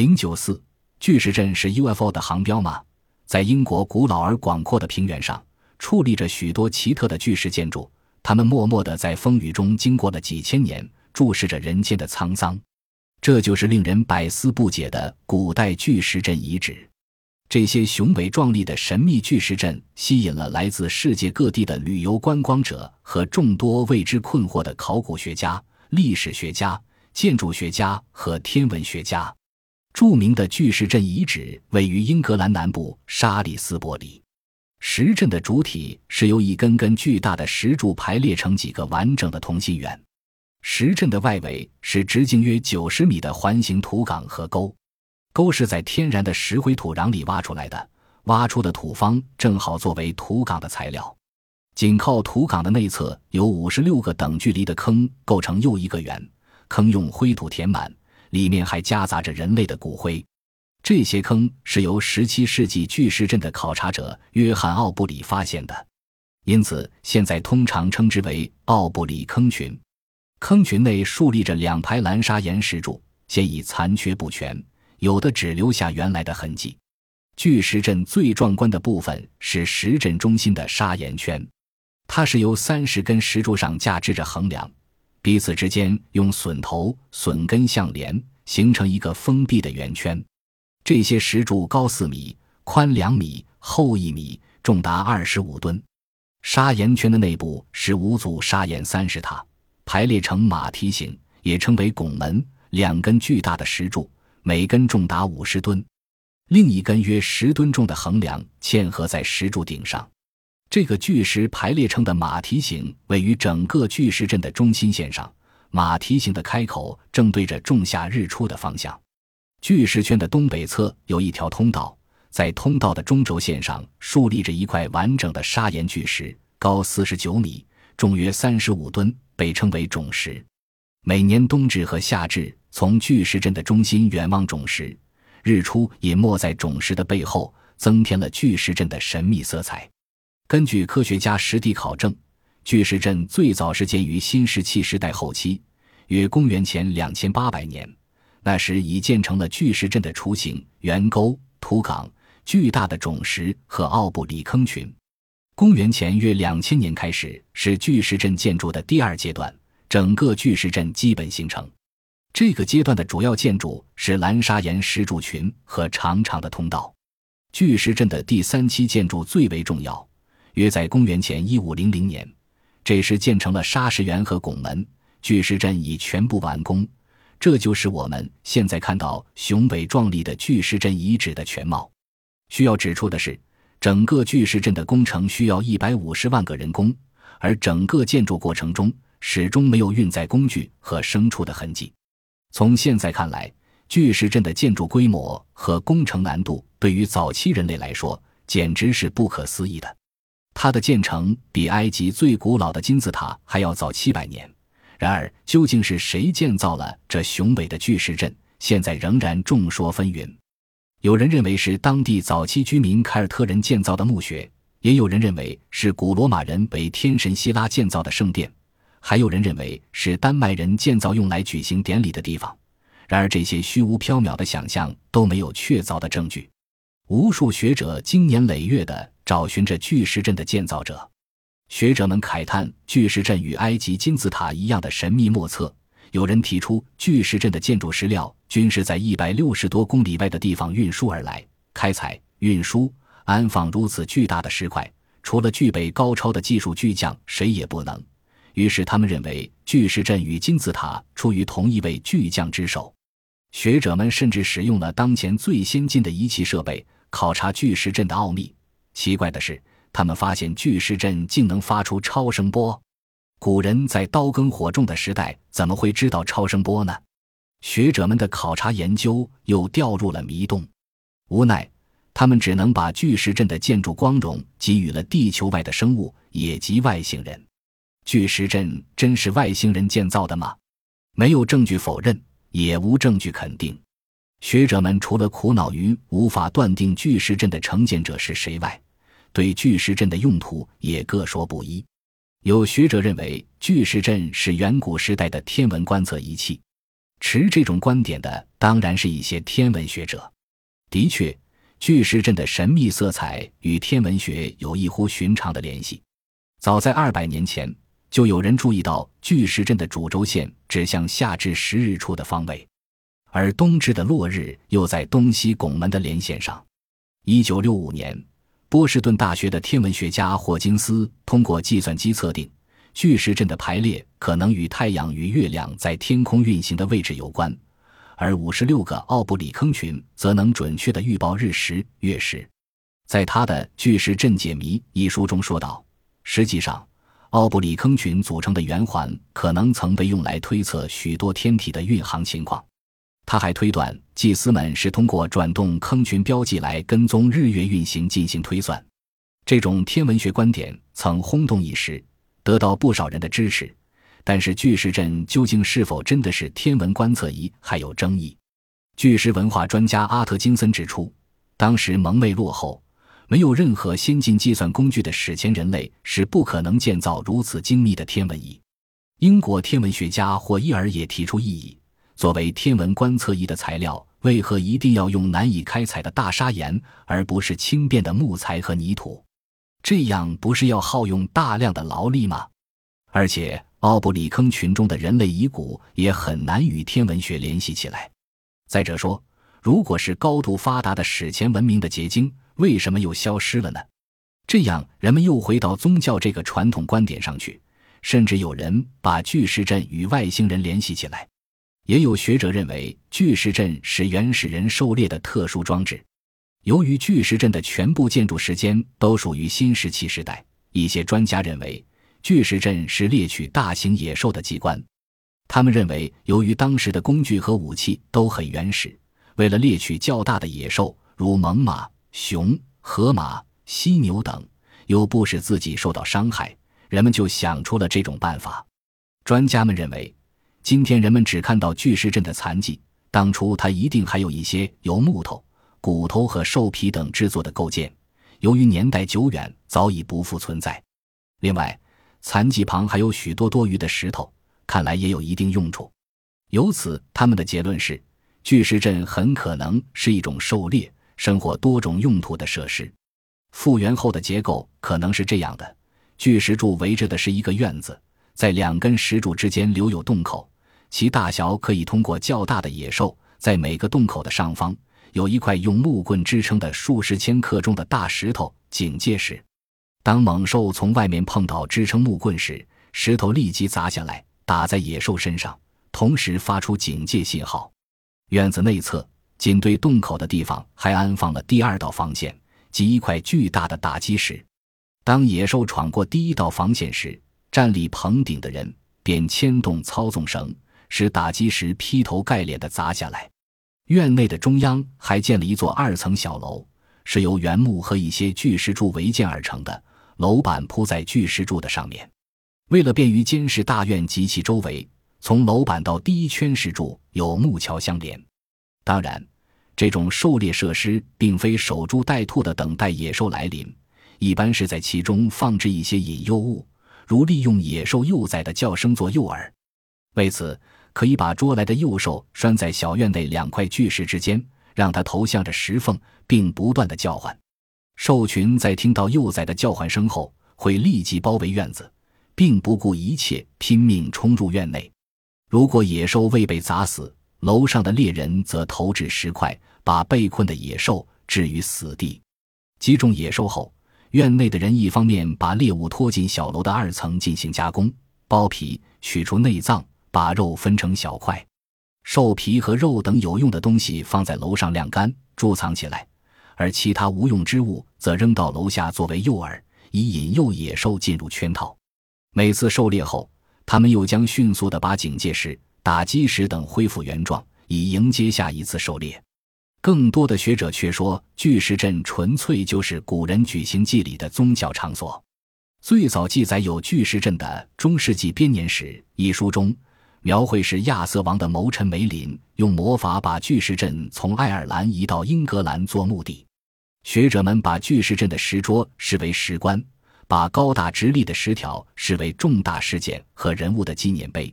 零九四巨石阵是 UFO 的航标吗？在英国古老而广阔的平原上，矗立着许多奇特的巨石建筑，它们默默地在风雨中经过了几千年，注视着人间的沧桑。这就是令人百思不解的古代巨石阵遗址。这些雄伟壮丽的神秘巨石阵吸引了来自世界各地的旅游观光者和众多为之困惑的考古学家、历史学家、建筑学家和天文学家。著名的巨石阵遗址位于英格兰南部沙里斯伯里。石阵的主体是由一根根巨大的石柱排列成几个完整的同心圆。石阵的外围是直径约九十米的环形土岗和沟。沟是在天然的石灰土壤里挖出来的，挖出的土方正好作为土岗的材料。紧靠土岗的内侧有五十六个等距离的坑，构成又一个圆。坑用灰土填满，里面还夹杂着人类的骨灰。这些坑是由十七世纪巨石阵的考察者约翰·奥布里发现的，因此现在通常称之为奥布里坑群。坑群内竖立着两排蓝砂岩石柱，现已残缺不全。有的只留下原来的痕迹。巨石阵最壮观的部分是石阵中心的砂岩圈，它是由三十根石柱上架支着横梁，彼此之间用榫头、榫根相连，形成一个封闭的圆圈。这些石柱高四米，宽两米，厚一米，重达二十五吨。砂岩圈的内部是五组砂岩三十塔，排列成马蹄形，也称为拱门。两根巨大的石柱。每根重达五十吨，另一根约十吨重的横梁嵌合在石柱顶上。这个巨石排列成的马蹄形位于整个巨石阵的中心线上，马蹄形的开口正对着仲夏日出的方向。巨石圈的东北侧有一条通道，在通道的中轴线上竖立着一块完整的砂岩巨石，高四十九米，重约三十五吨，被称为种石。每年冬至和夏至。从巨石阵的中心远望种石，日出隐没在种石的背后，增添了巨石阵的神秘色彩。根据科学家实地考证，巨石阵最早是建于新石器时代后期，约公元前两千八百年。那时已建成了巨石阵的雏形：圆沟、土岗、巨大的种石和奥布里坑群。公元前约两千年开始，是巨石阵建筑的第二阶段，整个巨石阵基本形成。这个阶段的主要建筑是蓝砂岩石柱群和长长的通道。巨石阵的第三期建筑最为重要，约在公元前一五零零年，这时建成了砂石园和拱门，巨石阵已全部完工。这就是我们现在看到雄伟壮丽的巨石阵遗址的全貌。需要指出的是，整个巨石阵的工程需要一百五十万个人工，而整个建筑过程中始终没有运载工具和牲畜的痕迹。从现在看来，巨石阵的建筑规模和工程难度对于早期人类来说简直是不可思议的。它的建成比埃及最古老的金字塔还要早七百年。然而，究竟是谁建造了这雄伟的巨石阵，现在仍然众说纷纭。有人认为是当地早期居民凯尔特人建造的墓穴，也有人认为是古罗马人为天神希拉建造的圣殿。还有人认为是丹麦人建造用来举行典礼的地方，然而这些虚无缥缈的想象都没有确凿的证据。无数学者经年累月地找寻着巨石阵的建造者，学者们慨叹巨石阵与埃及金字塔一样的神秘莫测。有人提出，巨石阵的建筑石料均是在一百六十多公里外的地方运输而来，开采、运输、安放如此巨大的石块，除了具备高超的技术巨匠，谁也不能。于是，他们认为巨石阵与金字塔出于同一位巨匠之手。学者们甚至使用了当前最先进的仪器设备考察巨石阵的奥秘。奇怪的是，他们发现巨石阵竟能发出超声波。古人在刀耕火种的时代，怎么会知道超声波呢？学者们的考察研究又掉入了迷洞。无奈，他们只能把巨石阵的建筑光荣给予了地球外的生物，也即外星人。巨石阵真是外星人建造的吗？没有证据否认，也无证据肯定。学者们除了苦恼于无法断定巨石阵的承建者是谁外，对巨石阵的用途也各说不一。有学者认为巨石阵是远古时代的天文观测仪器，持这种观点的当然是一些天文学者。的确，巨石阵的神秘色彩与天文学有异乎寻常的联系。早在二百年前，就有人注意到巨石阵的主轴线指向夏至十日处的方位，而冬至的落日又在东西拱门的连线上。一九六五年，波士顿大学的天文学家霍金斯通过计算机测定。巨石阵的排列可能与太阳与月亮在天空运行的位置有关，而五十六个奥布里坑群则能准确地预报日食月食。在他的《巨石阵解谜》一书中说道：“实际上，奥布里坑群组成的圆环可能曾被用来推测许多天体的运行情况。”他还推断，祭司们是通过转动坑群标记来跟踪日月运行进行推算。这种天文学观点曾轰动一时。得到不少人的支持，但是巨石阵究竟是否真的是天文观测仪还有争议。巨石文化专家阿特金森指出，当时蒙昧落后、没有任何先进计算工具的史前人类是不可能建造如此精密的天文仪。英国天文学家霍伊尔也提出异议：作为天文观测仪的材料，为何一定要用难以开采的大砂岩，而不是轻便的木材和泥土？这样不是要耗用大量的劳力吗？而且奥布里坑群中的人类遗骨也很难与天文学联系起来。再者说，如果是高度发达的史前文明的结晶，为什么又消失了呢？这样人们又回到宗教这个传统观点上去，甚至有人把巨石阵与外星人联系起来。也有学者认为巨石阵是原始人狩猎的特殊装置。由于巨石阵的全部建筑时间都属于新石器时代，一些专家认为巨石阵是猎取大型野兽的机关。他们认为，由于当时的工具和武器都很原始，为了猎取较大的野兽，如猛犸、熊、河马、犀牛等，又不使自己受到伤害，人们就想出了这种办法。专家们认为，今天人们只看到巨石阵的残迹，当初它一定还有一些由木头。骨头和兽皮等制作的构件，由于年代久远，早已不复存在。另外，残迹旁还有许多多余的石头，看来也有一定用处。由此，他们的结论是，巨石阵很可能是一种狩猎、生活多种用途的设施。复原后的结构可能是这样的：巨石柱围着的是一个院子，在两根石柱之间留有洞口，其大小可以通过较大的野兽在每个洞口的上方。有一块用木棍支撑的数十千克重的大石头警戒石，当猛兽从外面碰到支撑木棍时，石头立即砸下来打在野兽身上，同时发出警戒信号。院子内侧仅对洞口的地方还安放了第二道防线，即一块巨大的打击石。当野兽闯过第一道防线时，站立棚顶的人便牵动操纵绳，使打击石劈头盖脸的砸下来。院内的中央还建了一座二层小楼，是由原木和一些巨石柱围建而成的，楼板铺在巨石柱的上面。为了便于监视大院及其周围，从楼板到第一圈石柱有木桥相连。当然，这种狩猎设施并非守株待兔的等待野兽来临，一般是在其中放置一些引诱物，如利用野兽幼崽的叫声做诱饵。为此。可以把捉来的幼兽拴在小院内两块巨石之间，让它头向着石缝，并不断的叫唤。兽群在听到幼崽的叫唤声后，会立即包围院子，并不顾一切拼命冲入院内。如果野兽未被砸死，楼上的猎人则投掷石块，把被困的野兽置于死地。击中野兽后，院内的人一方面把猎物拖进小楼的二层进行加工，剥皮，取出内脏。把肉分成小块，兽皮和肉等有用的东西放在楼上晾干贮藏起来，而其他无用之物则扔到楼下作为诱饵，以引诱野兽进入圈套。每次狩猎后，他们又将迅速地把警戒石、打击石等恢复原状，以迎接下一次狩猎。更多的学者却说，巨石阵纯粹就是古人举行祭礼的宗教场所。最早记载有巨石阵的《中世纪编年史》一书中。描绘是亚瑟王的谋臣梅林用魔法把巨石阵从爱尔兰移到英格兰做墓地。学者们把巨石阵的石桌视为石棺，把高大直立的石条视为重大事件和人物的纪念碑。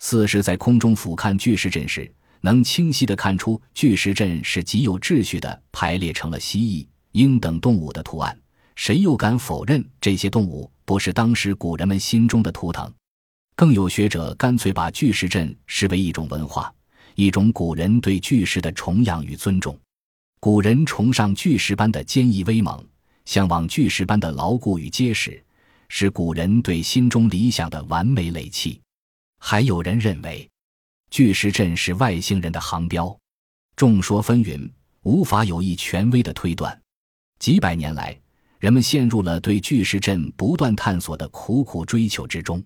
四是，在空中俯瞰巨石阵时，能清晰地看出巨石阵是极有秩序地排列成了蜥蜴、鹰等动物的图案。谁又敢否认这些动物不是当时古人们心中的图腾？更有学者干脆把巨石阵视为一种文化，一种古人对巨石的崇仰与尊重。古人崇尚巨石般的坚毅威猛，向往巨石般的牢固与结实，是古人对心中理想的完美垒砌。还有人认为，巨石阵是外星人的航标。众说纷纭，无法有一权威的推断。几百年来，人们陷入了对巨石阵不断探索的苦苦追求之中。